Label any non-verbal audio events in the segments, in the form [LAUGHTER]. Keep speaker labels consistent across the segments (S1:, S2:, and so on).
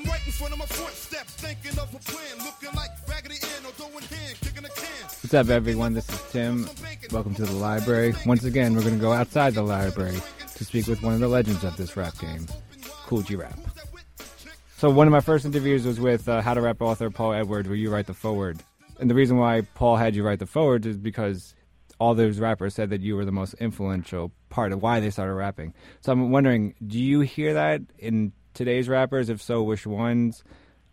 S1: I'm my thinking of a plan, looking like Raggedy or throwing hand, kicking a can.
S2: What's up, everyone? This is Tim. Welcome to the library. Once again, we're going to go outside the library to speak with one of the legends of this rap game, Kool G Rap. So, one of my first interviews was with uh, How to Rap author Paul Edwards, where you write the foreword. And the reason why Paul had you write the foreword is because all those rappers said that you were the most influential part of why they started rapping. So, I'm wondering, do you hear that in today's rappers? If so, which ones?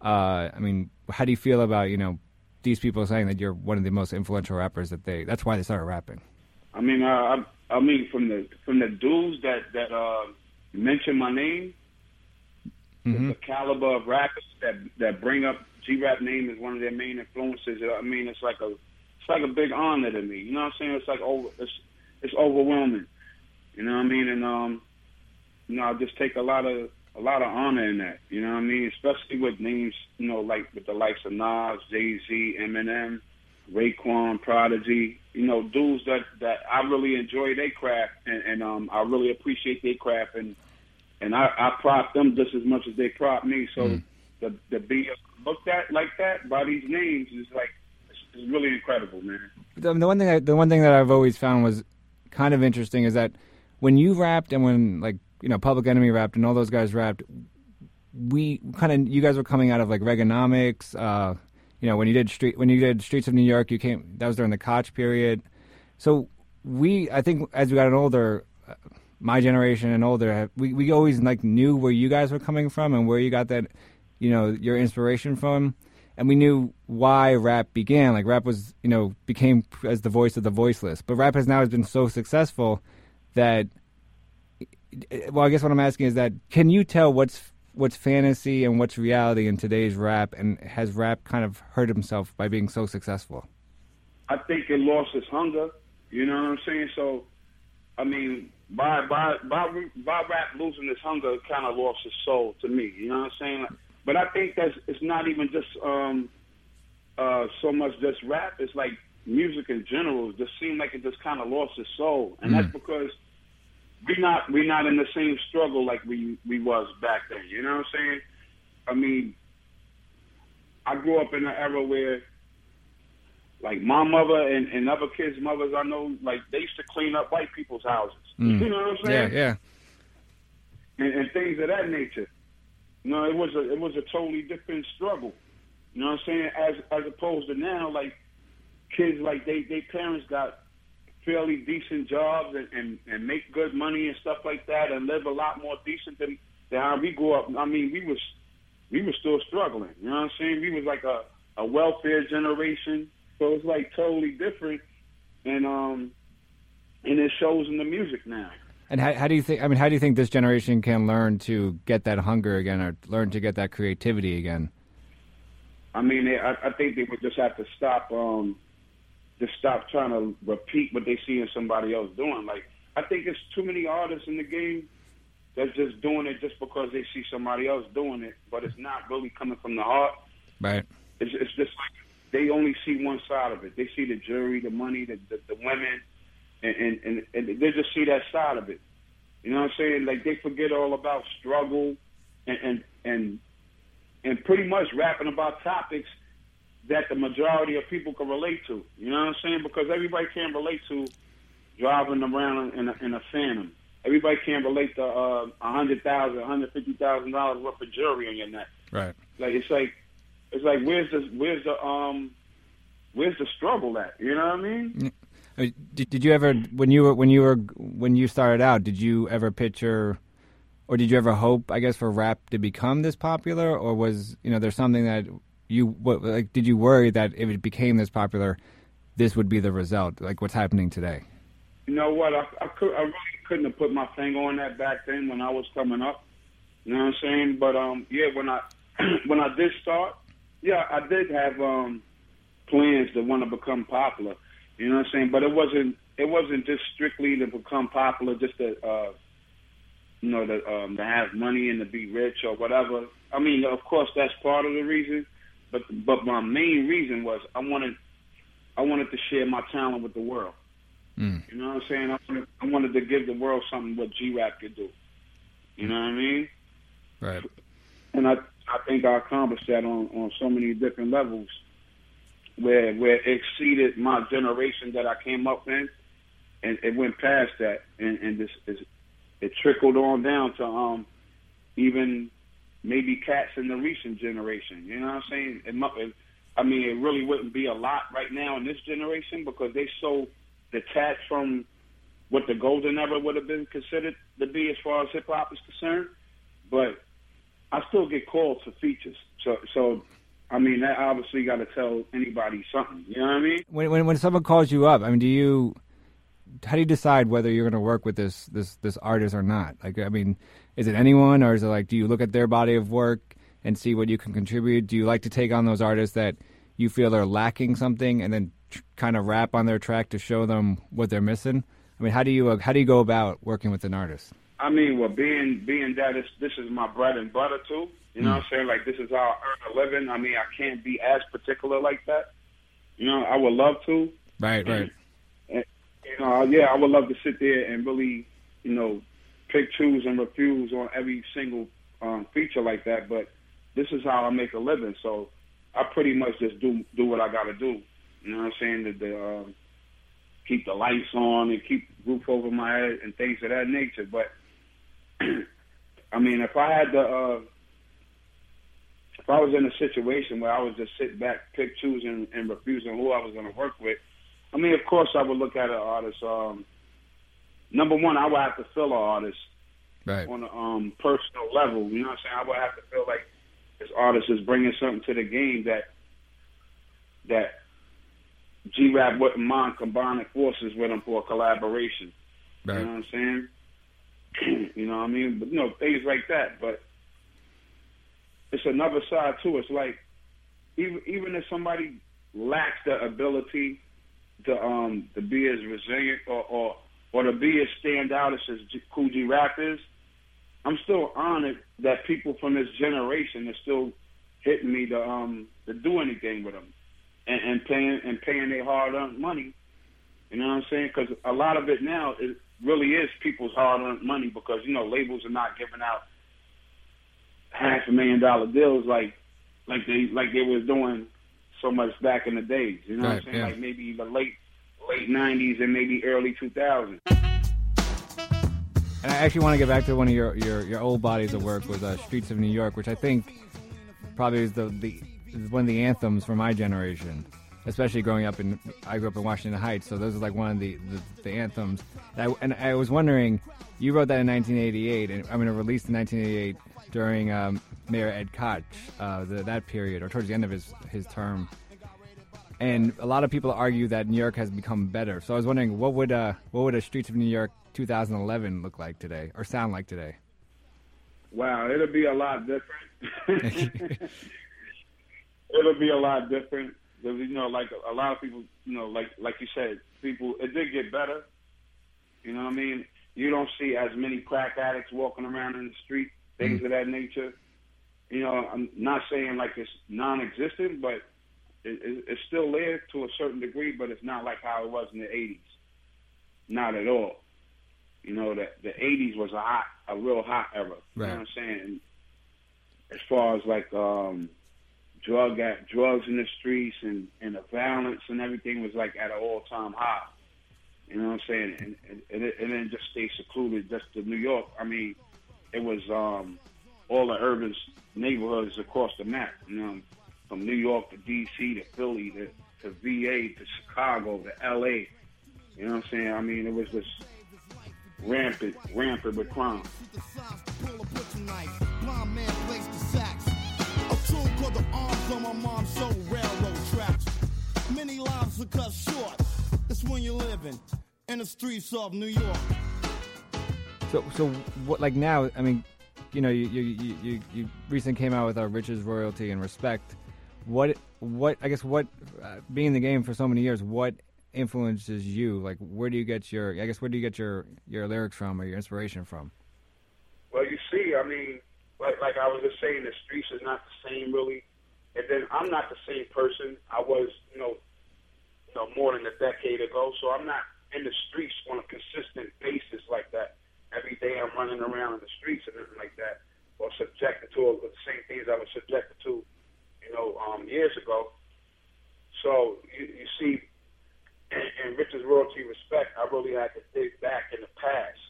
S2: Uh, I mean, how do you feel about you know these people saying that you're one of the most influential rappers that they? That's why they started rapping.
S3: I mean, uh, I, I mean, from the from the dudes that that uh, mention my name,
S2: Mhm.
S3: the caliber of rappers that that bring up G Rap name is one of their main influences. I mean, it's like a it's like a big honor to me. You know what I'm saying? It's like over it's it's overwhelming. You know what I mean? And um, you know, I just take a lot of a lot of honor in that. You know what I mean? Especially with names, you know, like with the likes of Nas, Jay Z, Eminem, Raekwon, Prodigy. You know, dudes that that I really enjoy their craft, and, and um, I really appreciate their craft, and and I, I prop them just as much as they prop me. So the to be looked at like that by these names is like it's really incredible, man.
S2: the, the one thing I, the one thing that I've always found was kind of interesting is that when you rapped and when like you know Public Enemy rapped and all those guys rapped, we kind of you guys were coming out of like Reaganomics. Uh, you know when you did street when you did Streets of New York, you came that was during the Koch period. So we I think as we got older. uh, My generation and older, we we always like knew where you guys were coming from and where you got that, you know, your inspiration from, and we knew why rap began. Like rap was, you know, became as the voice of the voiceless. But rap has now has been so successful that, well, I guess what I'm asking is that can you tell what's what's fantasy and what's reality in today's rap, and has rap kind of hurt himself by being so successful?
S3: I think it lost its hunger. You know what I'm saying? So, I mean, by by by by rap losing its hunger, it kind of lost its soul to me. You know what I'm saying? But I think that's it's not even just um uh so much just rap. It's like music in general. It just seemed like it just kind of lost its soul, and that's because we not we not in the same struggle like we we was back then. You know what I'm saying? I mean, I grew up in an era where like my mother and, and other kids' mothers I know, like they used to clean up white people's houses.
S2: Mm.
S3: You know what I'm
S2: Yeah,
S3: saying?
S2: yeah.
S3: And, and things of that nature. You know, it was a it was a totally different struggle. You know what I'm saying? As as opposed to now, like kids like they they parents got fairly decent jobs and, and, and make good money and stuff like that and live a lot more decent than, than how we grew up. I mean, we was we were still struggling. You know what I'm saying? We was like a, a welfare generation. So it's like totally different and um and it shows in the music now.
S2: And how, how do you think? I mean, how do you think this generation can learn to get that hunger again, or learn to get that creativity again?
S3: I mean, I, I think they would just have to stop, um, just stop trying to repeat what they see in somebody else doing. Like, I think there's too many artists in the game that's just doing it just because they see somebody else doing it, but it's not really coming from the heart.
S2: Right.
S3: It's, it's just like they only see one side of it. They see the jury, the money, the the, the women, and, and and and they just see that side of it. You know what I'm saying? Like they forget all about struggle and and and, and pretty much rapping about topics that the majority of people can relate to. You know what I'm saying? Because everybody can relate to driving around in a, in a Phantom. everybody can't relate to uh, a hundred thousand, a hundred fifty thousand dollars worth of jewelry on your neck.
S2: Right.
S3: Like it's like it's like where's the where's the um where's the struggle at? You know what I mean?
S2: Uh, Did, did you ever when you were when you were when you started out? Did you ever picture, or did you ever hope? I guess for rap to become this popular, or was you know there's something that you what, like? Did you worry that if it became this popular, this would be the result? Like what's happening today?
S3: You know what? I I, could, I really couldn't have put my finger on that back then when I was coming up. You know what I'm saying? But um, yeah, when I [CLEARS THROAT] when I did start, yeah, I did have um plans to want to become popular. You know what I'm saying? But it wasn't it wasn't just strictly to become popular, just to uh, you know to um, to have money and to be rich or whatever. I mean, of course, that's part of the reason. But but my main reason was I wanted I wanted to share my talent with the world.
S2: Mm.
S3: You know what I'm saying? I wanted, I wanted to give the world something what G-Rap could do. You know what I mean?
S2: Right.
S3: And I I think I accomplished that on on so many different levels, where where it exceeded my generation that I came up in, and it went past that, and and this is it trickled on down to um even maybe cats in the recent generation. You know what I'm saying? It, it, I mean, it really wouldn't be a lot right now in this generation because they so detached from what the golden era would have been considered to be as far as hip hop is concerned. But I still get called for features. So, so I mean, that obviously got to tell anybody something. You know what I mean?
S2: When when when someone calls you up, I mean, do you how do you decide whether you're going to work with this this this artist or not? Like, I mean, is it anyone, or is it like, do you look at their body of work and see what you can contribute? Do you like to take on those artists that you feel are lacking something, and then tr- kind of rap on their track to show them what they're missing? I mean, how do you uh, how do you go about working with an artist?
S3: I mean, well, being being that it's, this is my bread and butter too. You know what I'm saying? Like this is how I earn a living. I mean, I can't be as particular like that. You know, I would love to.
S2: Right, right.
S3: And, know, yeah, I would love to sit there and really, you know, pick, choose, and refuse on every single um, feature like that. But this is how I make a living, so I pretty much just do do what I got to do. You know what I'm saying? To, to um, keep the lights on and keep roof over my head and things of that nature. But [CLEARS THROAT] I mean, if I had to, uh, if I was in a situation where I was just sit back, pick, choose, and, and refusing who I was going to work with, I mean, of course, I would look at an artist. Um, number one, I would have to feel an artist
S2: Right.
S3: on a um, personal level. You know what I'm saying? I would have to feel like this artist is bringing something to the game that that G Rap wouldn't mind combining forces with him for a collaboration. You know what I'm saying? [CLEARS THROAT] you know what I mean? But you know things like that. But it's another side too. It's like even even if somebody lacks the ability to um to be as resilient or or, or to be as stand out as Kool G Rap is, I'm still honored that people from this generation are still hitting me to um to do anything with them and, and paying and paying their hard earned money. You know what I'm saying? Because a lot of it now it really is people's hard earned money because you know labels are not giving out half a million dollar deals like like they like they was doing so much back in the days. You know
S2: Right,
S3: what I'm saying?
S2: yeah.
S3: Like maybe the late late '90s and maybe early 2000s.
S2: And I actually want to get back to one of your, your, your old bodies of work was uh, Streets of New York, which I think probably is the, the is one of the anthems for my generation, especially growing up in I grew up in Washington Heights, so those are like one of the the, the anthems. And I, and I was wondering, you wrote that in 1988, and I mean, it released in 1988 during um, Mayor Ed Koch, uh, the, that period, or towards the end of his his term. And a lot of people argue that New York has become better. So I was wondering, what would uh, what would a Streets of New York 2011 look like today, or sound like today?
S3: Wow, it'll be a lot different. [LAUGHS] [LAUGHS] it'll be a lot different. You know, like a lot of people, you know, like like you said, people it did get better. You know what I mean? You don't see as many crack addicts walking around in the street, things of that nature. You know, I'm not saying like it's non-existent, but it, it, it's still there to a certain degree. But it's not like how it was in the '80s. Not at all. You know that the '80s was a hot, a real hot era. You know what I'm saying? As far as like um, drug at drugs in the streets and and the violence and everything was like at an all time high. You know what I'm saying? And and, and, it, and then just stay secluded just to New York. I mean, it was um, all the urban neighborhoods across the map. You know, from New York to D.C. to Philly to, to V.A. to Chicago to L.A. You know what I'm saying? I mean, it was just rampant, rampant with crime.
S1: Many lives are cut short. That's when you're living in the streets of New York.
S2: So, so what? Like now, I mean, you know, you you you you, recently came out with our riches, royalty, and respect. What what I guess what uh, being in the game for so many years, what influences you? Like, where do you get your? I guess where do you get your your lyrics from or your inspiration from?
S3: Well, you see, I mean, like like I was just saying, the streets is not the same really. And then I'm not the same person I was, you know, you know, more than a decade ago. So I'm not in the streets on a consistent basis like that. Every day I'm running around in the streets and everything like that, or subjected to the same things I was subjected to, you know, um, years ago. So you, you see, in, in Riches royalty respect, I really had to dig back in the past.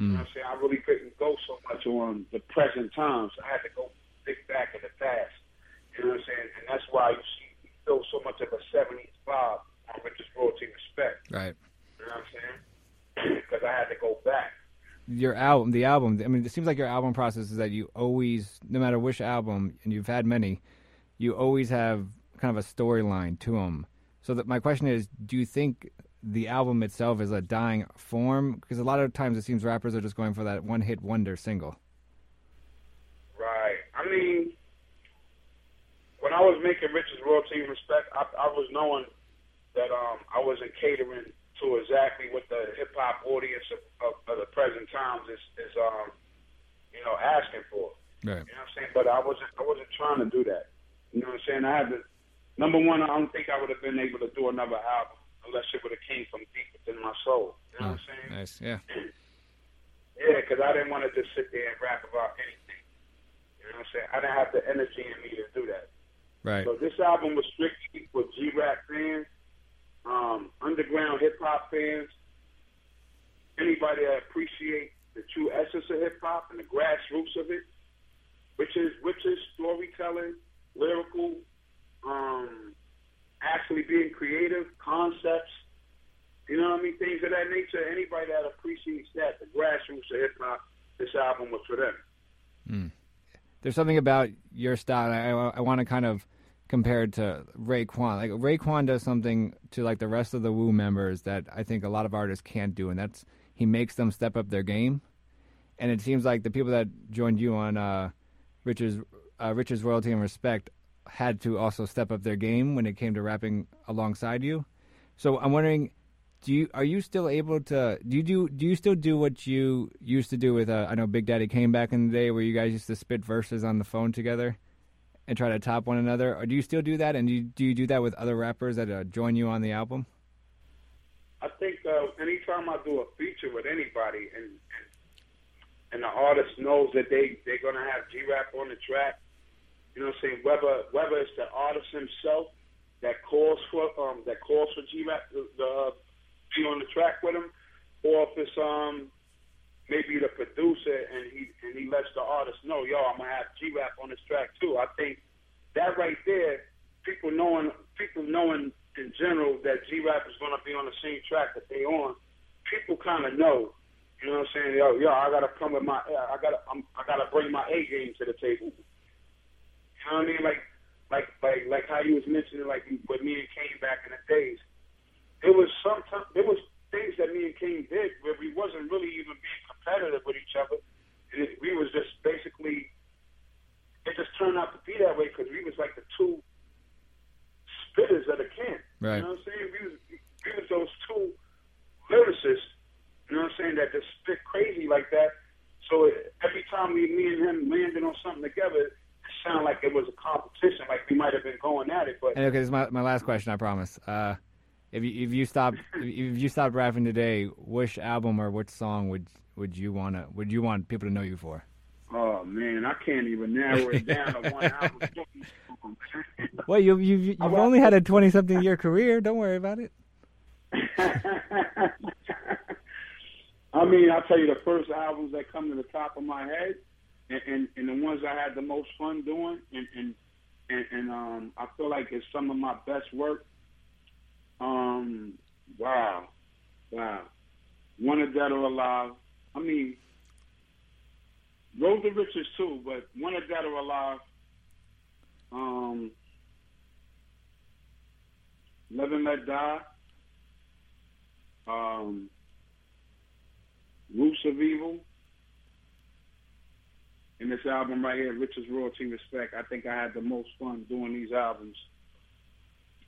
S3: You know what I'm saying? I really couldn't go so much on the present times. I had to go dig back in the past. You know what I'm saying? And that's why you see we feel so much of a 70s vibe on Riches royalty respect.
S2: Right.
S3: You know what I'm saying? [CLEARS THROAT] Because I had to go back.
S2: Your album, the album. I mean, it seems like your album process is that you always, no matter which album, and you've had many, you always have kind of a storyline to them. So that my question is, do you think the album itself is a dying form? Because a lot of times it seems rappers are just going for that one-hit wonder single.
S3: Right. I mean, when I was making Riches royalty respect, I, I was knowing that um, I wasn't catering to exactly what the hip hop audience of, of, of the present times is, is um, you know, asking for.
S2: Right.
S3: You know what I'm saying? But I wasn't I wasn't trying to do that. You know what I'm saying? I had to number one, I don't think I would have been able to do another album unless it would have came from deep within my soul. You know what I'm saying?
S2: Nice. Yeah. [CLEARS THROAT]
S3: Yeah, because I didn't want to just sit there and rap about anything. You know what I'm saying? I didn't have the energy in me to do that.
S2: Right.
S3: So this album was strictly for G-Rap fans, underground hip-hop fans, anybody that appreciate the true essence of hip-hop and the grassroots of it, which is which is storytelling, lyrical, um, actually being creative, concepts, you know what I mean, things of that nature. Anybody that appreciates that, the grassroots of hip-hop, this album was for them.
S2: There's something about your style. I, I want to kind of compare it to Raekwon. Like Raekwon does something to like the rest of the Wu members that I think a lot of artists can't do, and that's he makes them step up their game. And it seems like the people that joined you on uh, Riches uh, Riches royalty and respect had to also step up their game when it came to rapping alongside you. So I'm wondering, do you are you still able to do you do do you still do what you used to do with uh, I know Big Daddy Kane back in the day where you guys used to spit verses on the phone together and try to top one another, or do you still do that? And do you, do you do that with other rappers that uh, join you on the album?
S3: I think uh, anytime I do a feature with anybody and, and the artist knows that they they're gonna have G Rap on the track, you know what I'm saying? Whether whether it's the artist himself that calls for um that calls for G Rap to uh, be on the track with him, or if it's um maybe the producer and he and he lets the artist know, yo, I'm gonna have G Rap on this track too. I think that right there, people knowing people knowing in general that G Rap is gonna be on the same track that they on, people kind of know. You know what I'm saying? Yo, yo, I gotta come with my, I gotta, I'm, I gotta bring my A game to the table. You know what I mean? Like, like, like, like how you was mentioning, like with me and Kane back in the days. It was sometimes there was things that me and Kane did where we wasn't really even being competitive with each other. It, we was just basically. It just turned out to be that way because we was like the two spitters of the camp.
S2: Right.
S3: You know what I'm saying? We was we was those two lyricists. You know what I'm saying? That just spit crazy like that. So it, every time we, me and him landed on something together, it sounded like it was a competition. Like we might have been going at it, but
S2: And okay, this is my, my last question. I promise. Uh, if you if you stopped if you stopped rapping today, which album or which song would would you wanna would you want people to know you for?
S3: oh man, I can't even narrow it down to one album. [LAUGHS] [LAUGHS]
S2: Well, you you you've only had a twenty something year career. Don't worry about it. [LAUGHS]
S3: I mean, I'll tell you the first albums that come to the top of my head, and and, and the ones I had the most fun doing, and and and, and um, I feel like it's some of my best work. Um, wow, wow, Wanted Dead or Alive. I mean, to Riches too, but Wanted Dead or Alive. Um, Live and Let Die. Um, Roots of Evil. And this album right here, Riches Royalty Respect. I think I had the most fun doing these albums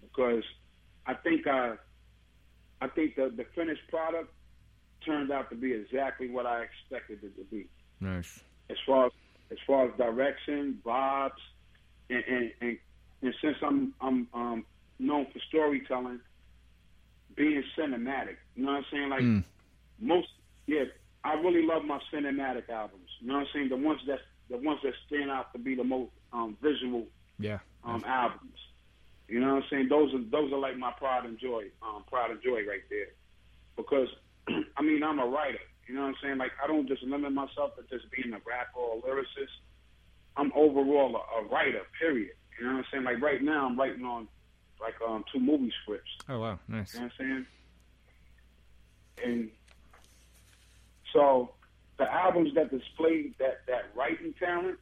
S3: because I think I, I think the the finished product turned out to be exactly what I expected it to be.
S2: Nice.
S3: As far as as far as direction, vibes, and and, and, and since I'm I'm um, known for storytelling, being cinematic. You know what I'm saying? Like
S2: Mm.
S3: most, yeah, I really love my cinematic albums. You know what I'm saying? The ones that the ones that stand out to be the most um, visual
S2: Yeah.
S3: um, albums. You know what I'm saying? Those are those are like my pride and joy, um, pride and joy right there. Because [CLEARS THROAT] I mean, I'm a writer. You know what I'm saying? Like I don't just limit myself to just being a rapper or a lyricist. I'm overall a, a writer. Period. You know what I'm saying? Like right now, I'm writing on like um, two movie scripts.
S2: Oh wow, nice.
S3: You know what I'm saying? And so the albums that display that that writing talent,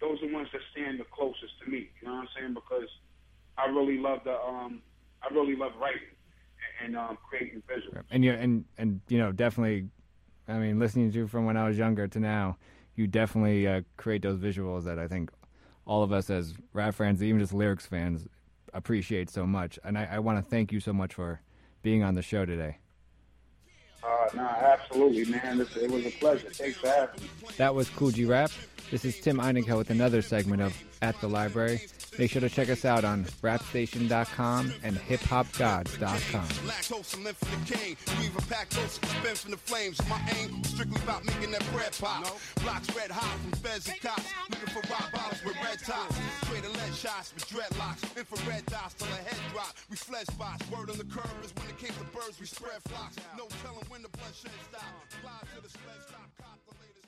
S3: those are the ones that stand the closest to me. You know what I'm saying? Because I really love the um I really love writing and, and um creating visuals.
S2: And you and and you know definitely, I mean, listening to you from when I was younger to now, you definitely uh, create those visuals that I think all of us as rap fans, even just lyrics fans, appreciate so much. And I, I want to thank you so much for being on the show today.
S3: Uh, no, absolutely, man. It, it was a pleasure. Thanks for having me.
S2: That was Kool G Rap. This is Tim Einenkel with another segment of At the Library. Make sure to check us out on rapstation.com and hiphopgods.com.
S1: Lactose and lymph from the cane. You even pack those spin from the flames. My aim strictly about making that bread pop. Blocks red hot from feds and cops. Looking for rock bottles with red tops. Straight to lead shots with dreadlocks. Infrared dots till a head drop. We flesh spots. Word on the curve is when it came to birds, we spread flocks. No telling when the bloodshed stop. Fly to the sledge stop. Cop the latest heavy hop.